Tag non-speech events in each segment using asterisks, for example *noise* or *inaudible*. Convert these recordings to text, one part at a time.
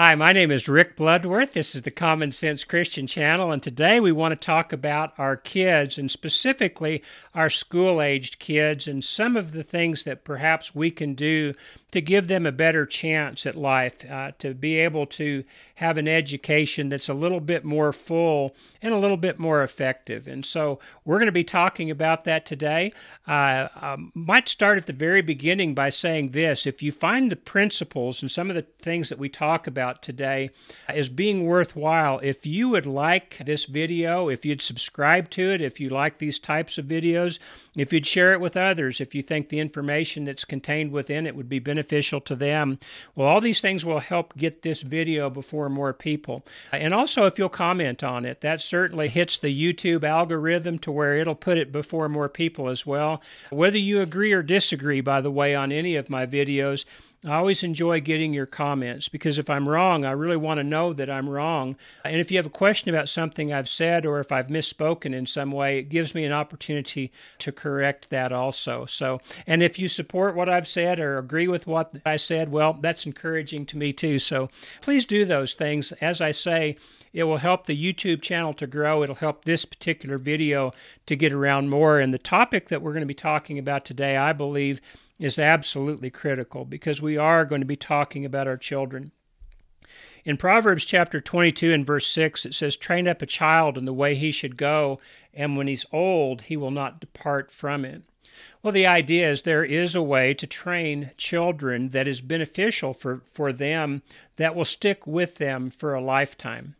Hi, my name is Rick Bloodworth. This is the Common Sense Christian channel, and today we want to talk about our kids and specifically our school aged kids and some of the things that perhaps we can do to give them a better chance at life, uh, to be able to have an education that's a little bit more full and a little bit more effective. And so we're going to be talking about that today. Uh, I um, might start at the very beginning by saying this if you find the principles and some of the things that we talk about today as being worthwhile, if you would like this video, if you'd subscribe to it, if you like these types of videos, if you'd share it with others, if you think the information that's contained within it would be beneficial beneficial to them. Well, all these things will help get this video before more people. And also, if you'll comment on it, that certainly hits the YouTube algorithm to where it'll put it before more people as well. Whether you agree or disagree, by the way, on any of my videos, I always enjoy getting your comments because if I'm wrong, I really want to know that I'm wrong. And if you have a question about something I've said or if I've misspoken in some way, it gives me an opportunity to correct that also. So, and if you support what I've said or agree with what I said, well, that's encouraging to me too. So please do those things. As I say, it will help the YouTube channel to grow. It'll help this particular video to get around more. And the topic that we're going to be talking about today, I believe, is absolutely critical because we are going to be talking about our children. In Proverbs chapter 22 and verse 6, it says, Train up a child in the way he should go, and when he's old, he will not depart from it. Well, the idea is there is a way to train children that is beneficial for, for them, that will stick with them for a lifetime.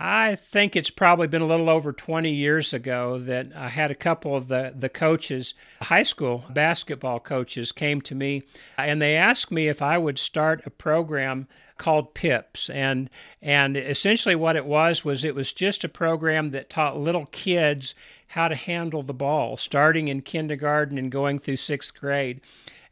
I think it's probably been a little over 20 years ago that I had a couple of the, the coaches, high school basketball coaches, came to me and they asked me if I would start a program called PIPS. And, and essentially, what it was was it was just a program that taught little kids how to handle the ball, starting in kindergarten and going through sixth grade.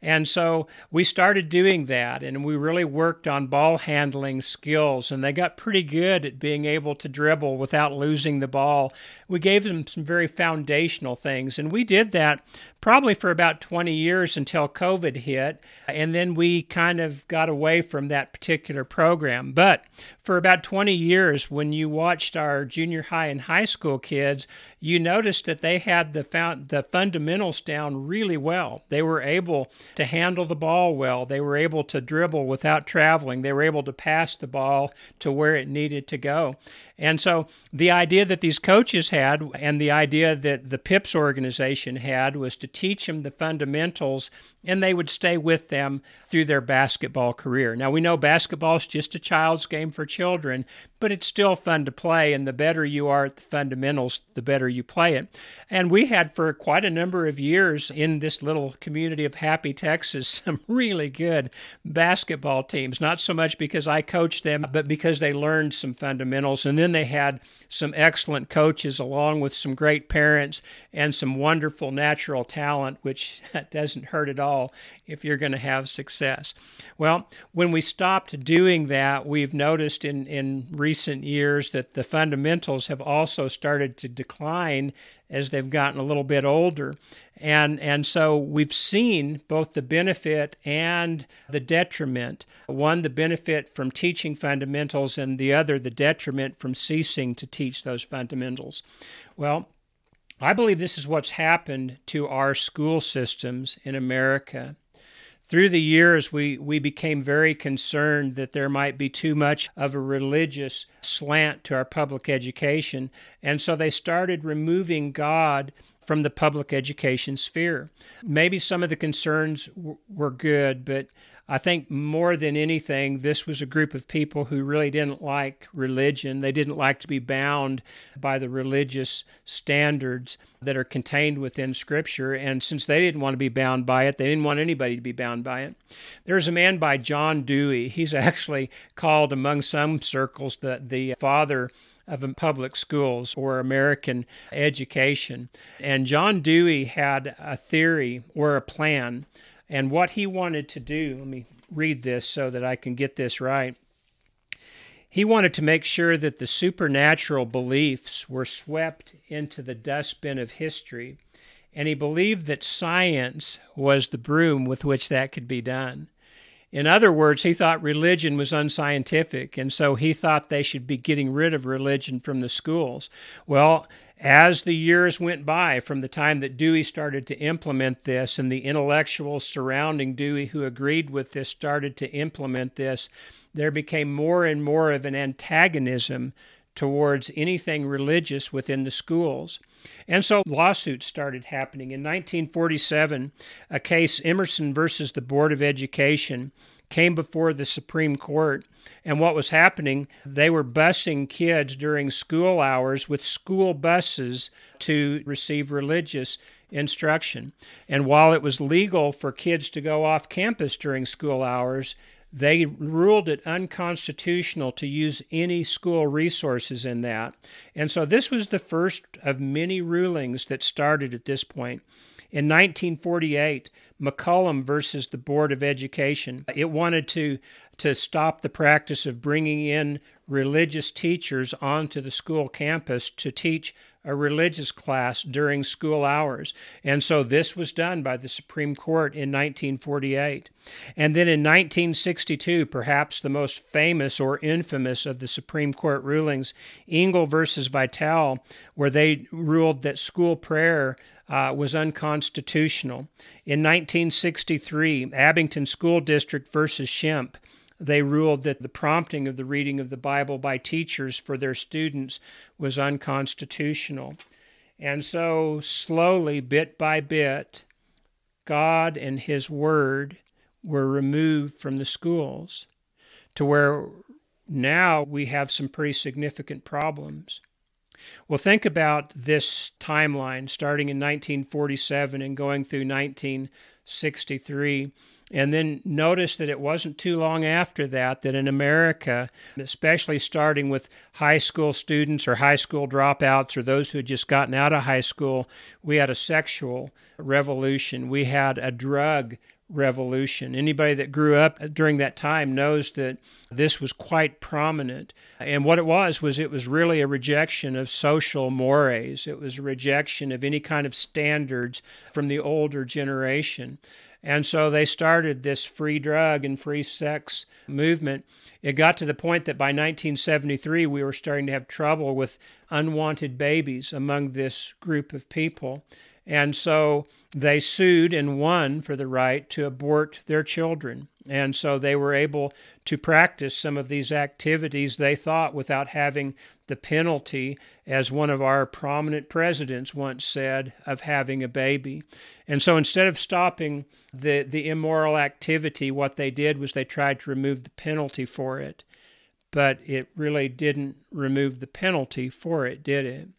And so we started doing that, and we really worked on ball handling skills, and they got pretty good at being able to dribble without losing the ball. We gave them some very foundational things, and we did that probably for about 20 years until COVID hit. And then we kind of got away from that particular program. But for about 20 years, when you watched our junior high and high school kids, you noticed that they had the, found, the fundamentals down really well. They were able to handle the ball well, they were able to dribble without traveling, they were able to pass the ball to where it needed to go. And so the idea that these coaches had and the idea that the PIPS organization had was to teach them the fundamentals and they would stay with them through their basketball career. Now we know basketball is just a child's game for children, but it's still fun to play and the better you are at the fundamentals, the better you play it. And we had for quite a number of years in this little community of Happy, Texas, *laughs* some really good basketball teams, not so much because I coached them, but because they learned some fundamentals and then they had some excellent coaches along with some great parents and some wonderful natural talent, which *laughs* doesn't hurt at all if you're going to have success. Well, when we stopped doing that, we've noticed in, in recent years that the fundamentals have also started to decline as they've gotten a little bit older. And, and so we've seen both the benefit and the detriment. One, the benefit from teaching fundamentals, and the other, the detriment from ceasing to teach those fundamentals. Well, I believe this is what's happened to our school systems in America through the years, we, we became very concerned that there might be too much of a religious slant to our public education. And so they started removing God from the public education sphere. Maybe some of the concerns w- were good, but I think more than anything, this was a group of people who really didn't like religion. They didn't like to be bound by the religious standards that are contained within Scripture. And since they didn't want to be bound by it, they didn't want anybody to be bound by it. There's a man by John Dewey. He's *laughs* actually called among some circles the, the father of public schools or American education. And John Dewey had a theory or a plan and what he wanted to do, let me read this so that I can get this right. He wanted to make sure that the supernatural beliefs were swept into the dustbin of history, and he believed that science was the broom with which that could be done. In other words, he thought religion was unscientific, and so he thought they should be getting rid of religion from the schools. Well, as the years went by from the time that Dewey started to implement this and the intellectuals surrounding Dewey who agreed with this started to implement this, there became more and more of an antagonism towards anything religious within the schools. And so lawsuits started happening. In 1947, a case, Everson versus the Board of Education, came before the Supreme Court. And what was happening, they were busing kids during school hours with school buses to receive religious instruction. And while it was legal for kids to go off campus during school hours, they ruled it unconstitutional to use any school resources in that. And so this was the first of many rulings that started at this point. In 1948, McCollum versus the Board of Education, it wanted to to stop the practice of bringing in religious teachers onto the school campus to teach a religious class during school hours. And so this was done by the Supreme Court in 1948. And then in 1962, perhaps the most famous or infamous of the Supreme Court rulings, Engel versus Vitale, where they ruled that school prayer uh, was unconstitutional. In 1963, Abington School District versus Schempp, they ruled that the prompting of the reading of the Bible by teachers for their students was unconstitutional. And so, slowly, bit by bit, God and His Word were removed from the schools to where now we have some pretty significant problems. Well, think about this timeline starting in 1947 and going through 1963. And then notice that it wasn't too long after that that in America, especially starting with high school students or high school dropouts or those who had just gotten out of high school, we had a sexual revolution. We had a drug revolution. Anybody that grew up during that time knows that this was quite prominent. And what it was was it was really a rejection of social mores. It was a rejection of any kind of standards from the older generation. And so they started this free drug and free sex movement. It got to the point that by 1973, we were starting to have trouble with unwanted babies among this group of people. And so they sued and won for the right to abort their children. And so they were able to practice some of these activities they thought without having the penalty, as one of our prominent presidents once said, of having a baby. And so instead of stopping the, the immoral activity, what they did was they tried to remove the penalty for it. But it really didn't remove the penalty for it, did it?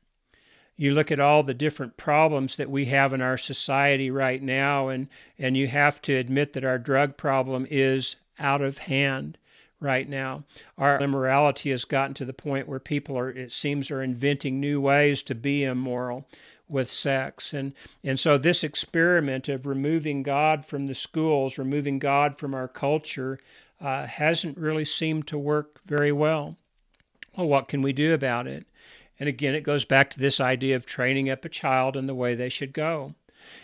You look at all the different problems that we have in our society right now, and, and you have to admit that our drug problem is out of hand right now. Our immorality has gotten to the point where people are, it seems, are inventing new ways to be immoral with sex. And, and so, this experiment of removing God from the schools, removing God from our culture, uh, hasn't really seemed to work very well. Well, what can we do about it? And again, it goes back to this idea of training up a child in the way they should go.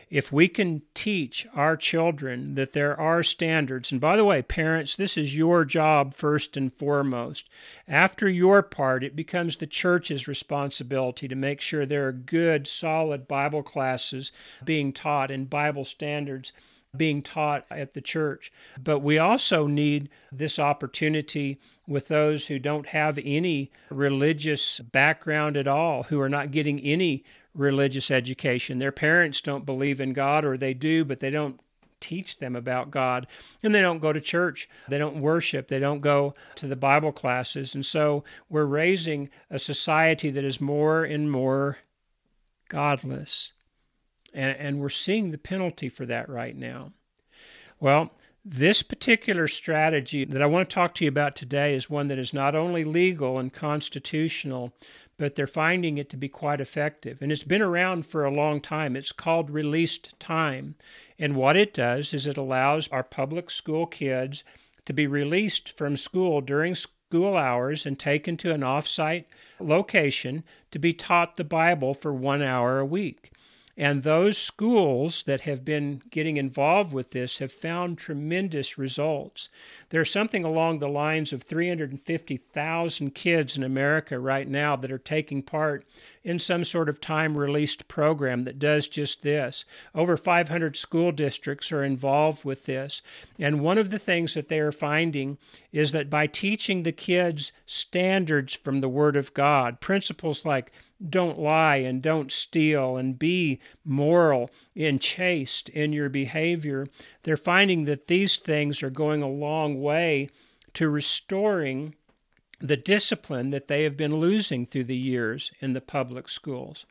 If we can teach our children that there are standards, and by the way, parents, this is your job first and foremost. After your part, it becomes the church's responsibility to make sure there are good, solid Bible classes being taught and Bible standards being taught at the church. But we also need this opportunity with those who don't have any religious background at all, who are not getting any religious education. Their parents don't believe in God, or they do, but they don't teach them about God. And they don't go to church, they don't worship, they don't go to the Bible classes. And so we're raising a society that is more and more godless. And, and we're seeing the penalty for that right now. Well, this particular strategy that I want to talk to you about today is one that is not only legal and constitutional, but they're finding it to be quite effective. And it's been around for a long time. It's called released time. And what it does is it allows our public school kids to be released from school during school hours and taken to an off-site location to be taught the Bible for one hour a week. And those schools that have been getting involved with this have found tremendous results. There's something along the lines of 350,000 kids in America right now that are taking part in some sort of time released program that does just this. Over 500 school districts are involved with this. And one of the things that they are finding is that by teaching the kids standards from the Word of God, principles like don't lie and don't steal and be moral and chaste in your behavior, they're finding that these things are going a long way to restoring the discipline that they have been losing through the years in the public schools.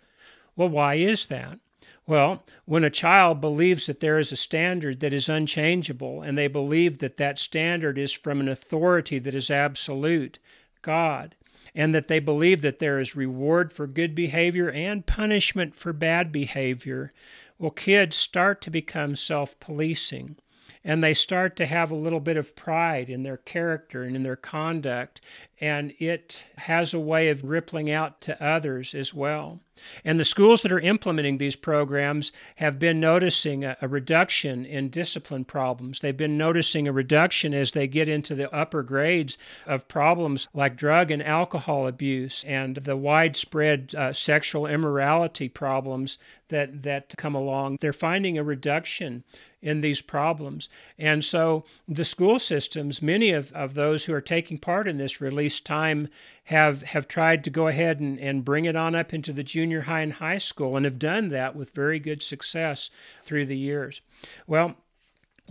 Well, why is that? Well, when a child believes that there is a standard that is unchangeable and they believe that that standard is from an authority that is absolute, God, and that they believe that there is reward for good behavior and punishment for bad behavior, well, kids start to become self policing and they start to have a little bit of pride in their character and in their conduct, and it has a way of rippling out to others as well. And the schools that are implementing these programs have been noticing a, a, reduction in discipline problems. They've been noticing a reduction as they get into the upper grades of problems like drug and alcohol abuse and the widespread uh, sexual immorality problems that, that come along. They're finding a reduction in these problems. And so the school systems, many of, of those who are taking part in this release time have have tried to go ahead and, and bring it on up into the junior high and high school and have done that with very good success through the years. Well,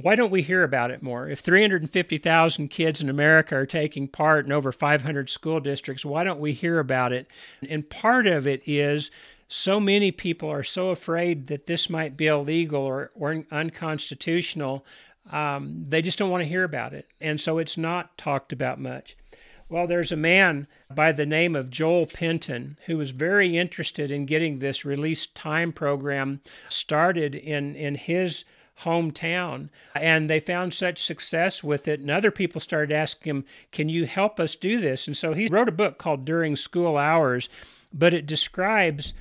why don't we hear about it more? If 350,000 kids in America are taking part in over 500 school districts, why don't we hear about it? And part of it is so many people are so afraid that this might be illegal or, or unconstitutional, um, they just don't want to hear about it. And so it's not talked about much. Well, there's a man by the name of Joel Penton who was very interested in getting this release time program started in, in his hometown. And they found such success with it. And other people started asking him, Can you help us do this? And so he wrote a book called During School Hours, but it describes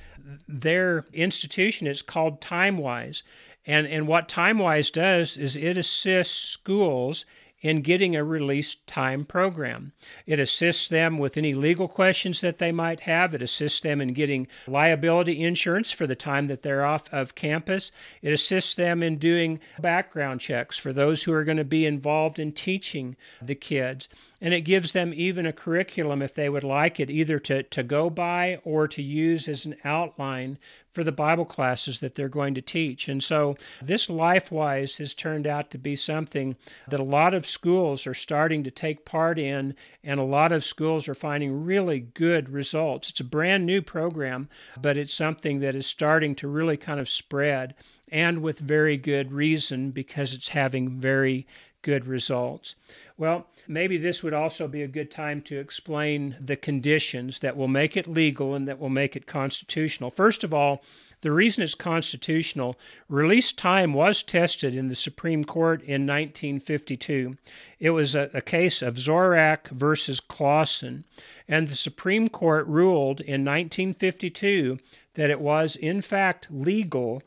their institution. It's called TimeWise. And, and what TimeWise does is it assists schools in getting a release time program. It assists them with any legal questions that they might have. It assists them in getting liability insurance for the time that they're off of campus. It assists them in doing background checks for those who are going to be involved in teaching the kids. And it gives them even a curriculum if they would like it, either to, to go by or to use as an outline for the Bible classes that they're going to teach. And so this LifeWise has turned out to be something that a lot of schools are starting to take part in, and a lot of schools are finding really good results. It's a brand new program, but it's something that is starting to really kind of spread, and with very good reason because it's having very good results. Well, maybe this would also be a good time to explain the conditions that will make it legal and that will make it constitutional. First of all, the reason it's constitutional, release time was tested in the Supreme Court in 1952. It was a, a case of Zorach versus Clauson, and the Supreme Court ruled in 1952 that it was, in fact, legal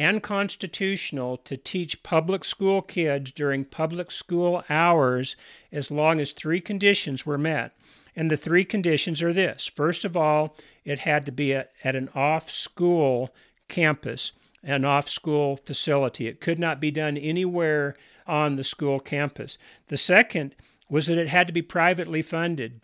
and constitutional to teach public school kids during public school hours as long as three conditions were met. And the three conditions are this first of all, it had to be at, at an off school campus, an off school facility. It could not be done anywhere on the school campus. The second was that it had to be privately funded.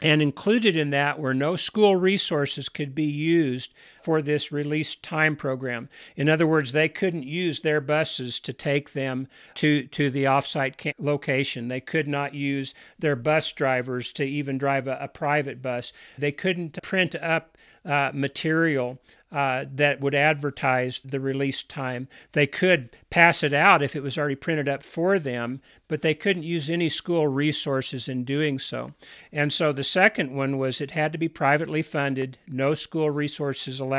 And included in that were no school resources could be used for this release time program. In other words, they couldn't use their buses to take them to, to the offsite location. They could not use their bus drivers to even drive a, a private bus. They couldn't print up uh, material uh, that would advertise the release time. They could pass it out if it was already printed up for them, but they couldn't use any school resources in doing so. And so the second one was it had to be privately funded, no school resources allowed.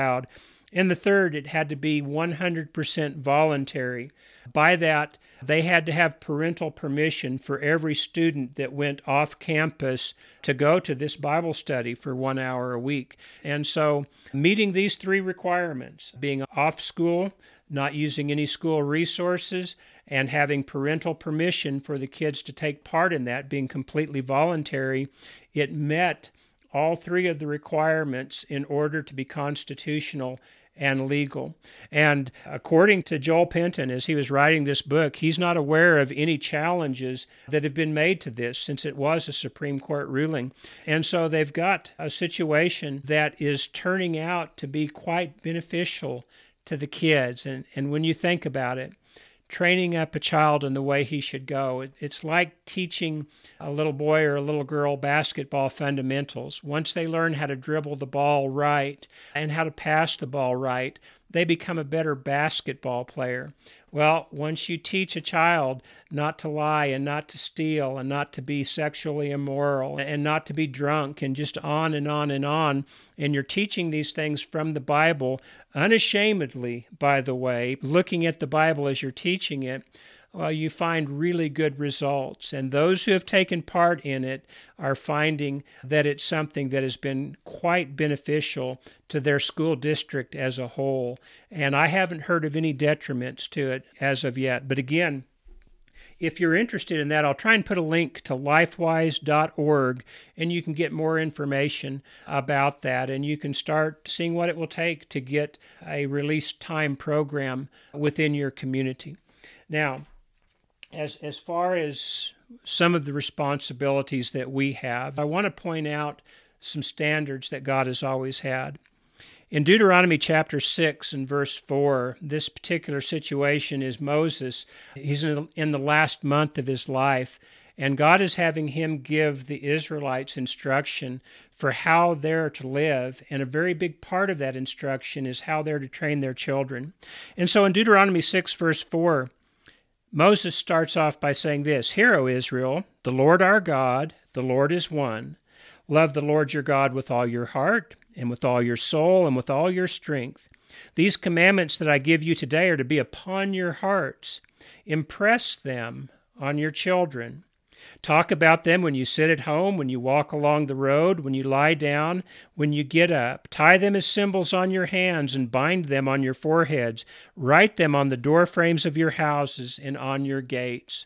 And the third, it had to be 100% voluntary. By that, they had to have parental permission for every student that went off campus to go to this Bible study for one hour a week. And so, meeting these three requirements being off school, not using any school resources, and having parental permission for the kids to take part in that, being completely voluntary, it met all three of the requirements in order to be constitutional and legal. And according to Joel Penton, as he was writing this book, he's not aware of any challenges that have been made to this since it was a Supreme Court ruling. And so they've got a situation that is turning out to be quite beneficial to the kids. And, and when you think about it, training up a child in the way he should go. It's like teaching a little boy or a little girl basketball fundamentals. Once they learn how to dribble the ball right and how to pass the ball right, they become a better basketball player. Well, once you teach a child not to lie and not to steal and not to be sexually immoral and not to be drunk and just on and on and on, and you're teaching these things from the Bible unashamedly, by the way, looking at the Bible as you're teaching it, well, you find really good results. And those who have taken part in it are finding that it's something that has been quite beneficial to their school district as a whole. And I haven't heard of any detriments to it as of yet. But again, if you're interested in that, I'll try and put a link to lifewise.org and you can get more information about that and you can start seeing what it will take to get a release time program within your community. Now, as as far as some of the responsibilities that we have, I want to point out some standards that God has always had. In Deuteronomy chapter 6 and verse 4, this particular situation is Moses. He's in the last month of his life, and God is having him give the Israelites instruction for how they're to live, and a very big part of that instruction is how they're to train their children. And so in Deuteronomy 6, verse 4, Moses starts off by saying this Hear, O Israel, the Lord our God, the Lord is one. Love the Lord your God with all your heart, and with all your soul, and with all your strength. These commandments that I give you today are to be upon your hearts. Impress them on your children. Talk about them when you sit at home, when you walk along the road, when you lie down, when you get up. Tie them as symbols on your hands and bind them on your foreheads. Write them on the door frames of your houses and on your gates.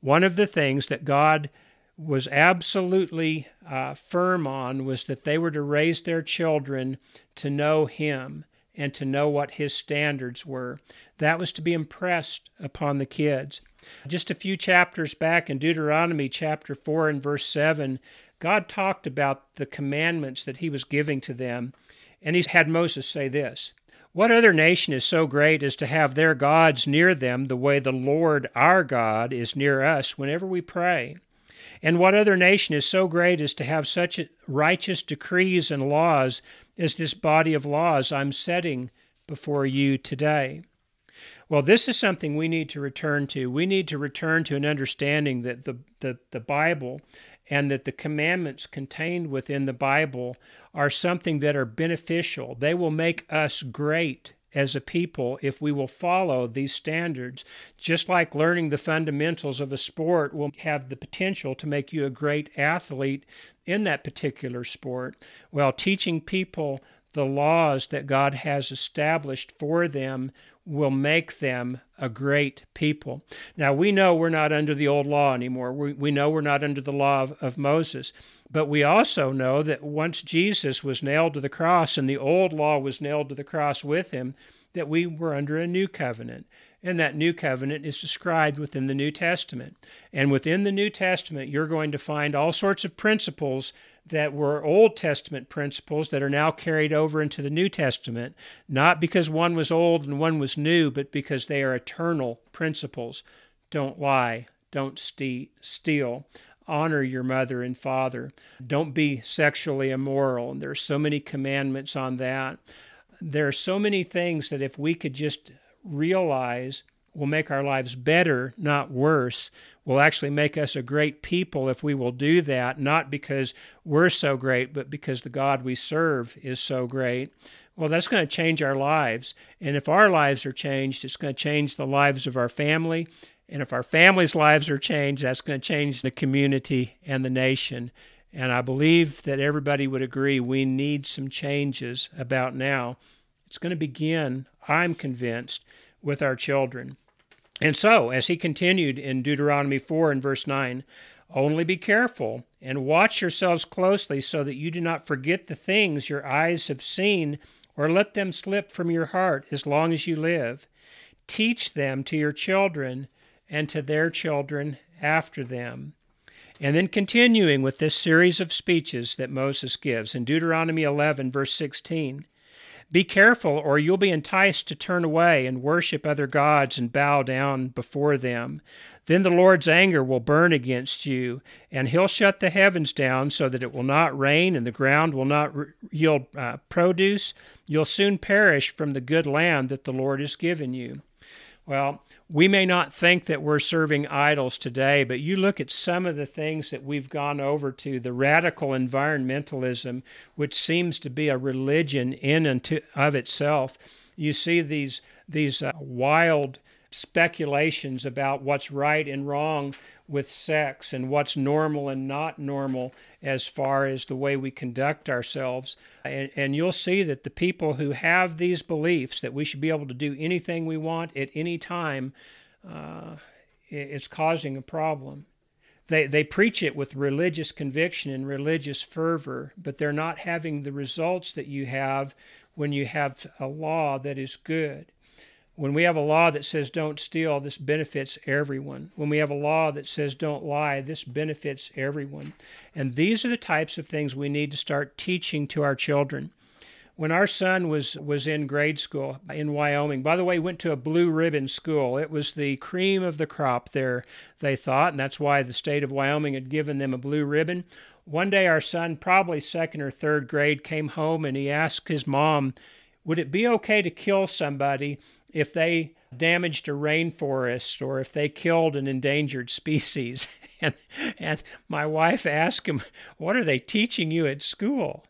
One of the things that God was absolutely uh, firm on was that they were to raise their children to know Him and to know what His standards were. That was to be impressed upon the kids. Just a few chapters back in Deuteronomy chapter 4 and verse 7, God talked about the commandments that he was giving to them, and he had Moses say this What other nation is so great as to have their gods near them the way the Lord our God is near us whenever we pray? And what other nation is so great as to have such righteous decrees and laws as this body of laws I'm setting before you today? Well, this is something we need to return to. We need to return to an understanding that the, the, the Bible and that the commandments contained within the Bible are something that are beneficial. They will make us great as a people if we will follow these standards. Just like learning the fundamentals of a sport will have the potential to make you a great athlete in that particular sport. Well, teaching people the laws that God has established for them will make them a great people. Now, we know we're not under the old law anymore. We, we know we're not under the law of, of Moses. But we also know that once Jesus was nailed to the cross and the old law was nailed to the cross with him, that we were under a new covenant. And that new covenant is described within the New Testament. And within the New Testament, you're going to find all sorts of principles that were Old Testament principles that are now carried over into the New Testament, not because one was old and one was new, but because they are eternal principles. Don't lie, don't steal, honor your mother and father, don't be sexually immoral. And there are so many commandments on that. There are so many things that if we could just realize will make our lives better, not worse, will actually make us a great people if we will do that, not because we're so great, but because the God we serve is so great. Well, that's going to change our lives. And if our lives are changed, it's going to change the lives of our family. And if our families' lives are changed, that's going to change the community and the nation. And I believe that everybody would agree we need some changes about now. It's going to begin, I'm convinced, with our children. And so, as he continued in Deuteronomy 4 and verse 9, only be careful and watch yourselves closely so that you do not forget the things your eyes have seen or let them slip from your heart as long as you live. Teach them to your children and to their children after them. And then continuing with this series of speeches that Moses gives in Deuteronomy 11, verse 16 Be careful, or you'll be enticed to turn away and worship other gods and bow down before them. Then the Lord's anger will burn against you, and he'll shut the heavens down so that it will not rain and the ground will not yield uh, produce. You'll soon perish from the good land that the Lord has given you. Well, we may not think that we're serving idols today, but you look at some of the things that we've gone over to the radical environmentalism, which seems to be a religion in and of itself. You see these these uh, wild speculations about what's right and wrong with sex and what's normal and not normal as far as the way we conduct ourselves. And, and, you'll see that the people who have these beliefs that we should be able to do anything we want at any time, uh, it's causing a problem. They, they preach it with religious conviction and religious fervor, but they're not having the results that you have when you have a law that is good. When we have a law that says don't steal, this benefits everyone. When we have a law that says don't lie, this benefits everyone. And these are the types of things we need to start teaching to our children. When our son was, was in grade school in Wyoming, by the way, went to a blue ribbon school. It was the cream of the crop there, they thought, and that's why the state of Wyoming had given them a blue ribbon. One day, our son, probably second or third grade, came home and he asked his mom, Would it be okay to kill somebody if they damaged a rainforest or if they killed an endangered species. *laughs* and, and my wife asked him, What are they teaching you at school?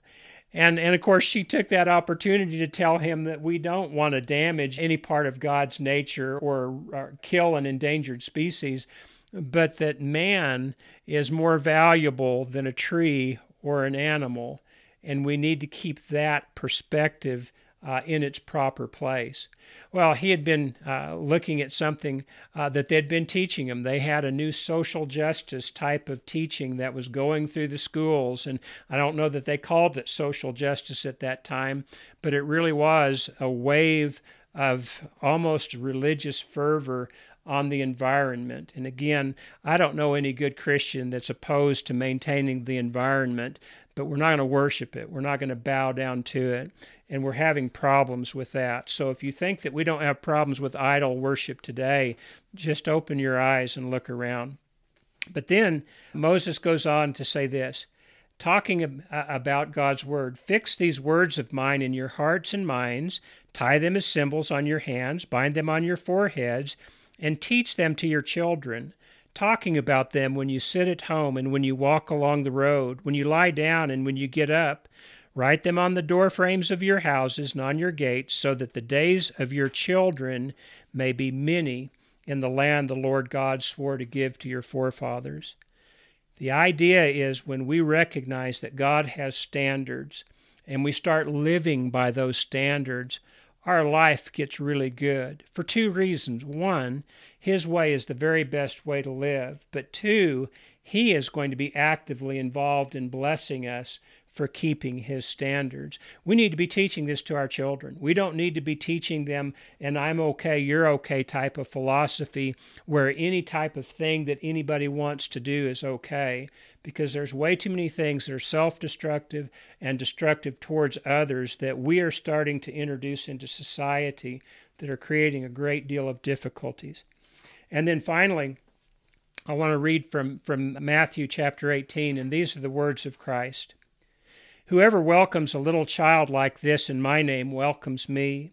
And, and of course, she took that opportunity to tell him that we don't want to damage any part of God's nature or, or kill an endangered species, but that man is more valuable than a tree or an animal. And we need to keep that perspective uh, in its proper place. Well, he had been uh, looking at something uh, that they'd been teaching him. They had a new social justice type of teaching that was going through the schools, and I don't know that they called it social justice at that time, but it really was a wave of almost religious fervor on the environment. And again, I don't know any good Christian that's opposed to maintaining the environment, but we're not going to worship it. We're not going to bow down to it. And we're having problems with that. So if you think that we don't have problems with idol worship today, just open your eyes and look around. But then Moses goes on to say this talking about God's word. Fix these words of mine in your hearts and minds, tie them as symbols on your hands, bind them on your foreheads, and teach them to your children talking about them when you sit at home and when you walk along the road, when you lie down and when you get up. Write them on the door frames of your houses and on your gates, so that the days of your children may be many in the land the Lord God swore to give to your forefathers. The idea is when we recognize that God has standards and we start living by those standards, our life gets really good for two reasons. One, His way is the very best way to live, but two, He is going to be actively involved in blessing us for keeping his standards. We need to be teaching this to our children. We don't need to be teaching them an I'm okay, you're okay type of philosophy where any type of thing that anybody wants to do is okay, because there's way too many things that are self destructive and destructive towards others that we are starting to introduce into society that are creating a great deal of difficulties. And then finally, I want to read from, from Matthew chapter 18, and these are the words of Christ. Whoever welcomes a little child like this in my name welcomes me.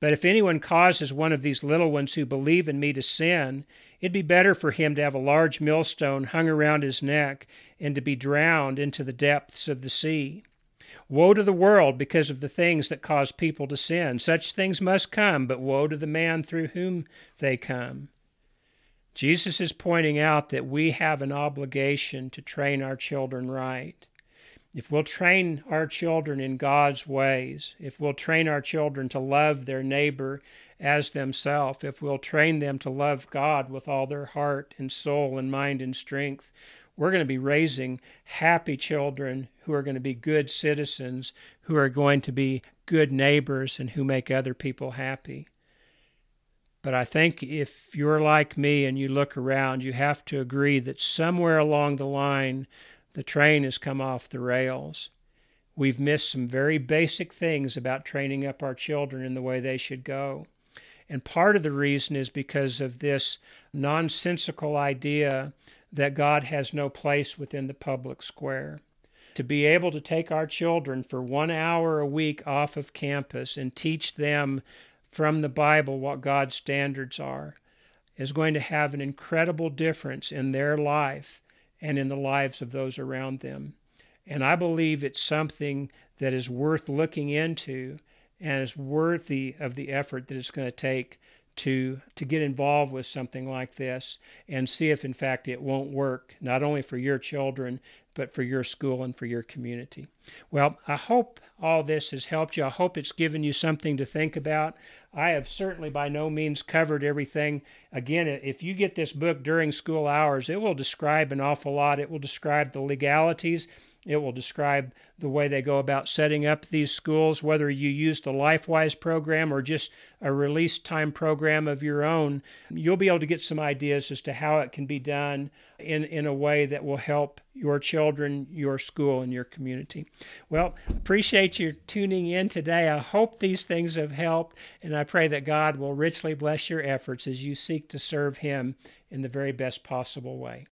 But if anyone causes one of these little ones who believe in me to sin, it'd be better for him to have a large millstone hung around his neck and to be drowned into the depths of the sea. Woe to the world because of the things that cause people to sin. Such things must come, but woe to the man through whom they come. Jesus is pointing out that we have an obligation to train our children right. If we'll train our children in God's ways, if we'll train our children to love their neighbor as themselves, if we'll train them to love God with all their heart and soul and mind and strength, we're going to be raising happy children who are going to be good citizens, who are going to be good neighbors, and who make other people happy. But I think if you're like me and you look around, you have to agree that somewhere along the line, the train has come off the rails. We've missed some very basic things about training up our children in the way they should go. And part of the reason is because of this nonsensical idea that God has no place within the public square. To be able to take our children for one hour a week off of campus and teach them from the Bible what God's standards are is going to have an incredible difference in their life and in the lives of those around them. And I believe it's something that is worth looking into and is worthy of the effort that it's going to take to to get involved with something like this and see if in fact it won't work not only for your children but for your school and for your community. Well, I hope all this has helped you. I hope it's given you something to think about. I have certainly by no means covered everything. Again, if you get this book during school hours, it will describe an awful lot. It will describe the legalities it will describe the way they go about setting up these schools, whether you use the LifeWise program or just a release time program of your own. You'll be able to get some ideas as to how it can be done in, in a way that will help your children, your school, and your community. Well, appreciate you tuning in today. I hope these things have helped, and I pray that God will richly bless your efforts as you seek to serve Him in the very best possible way.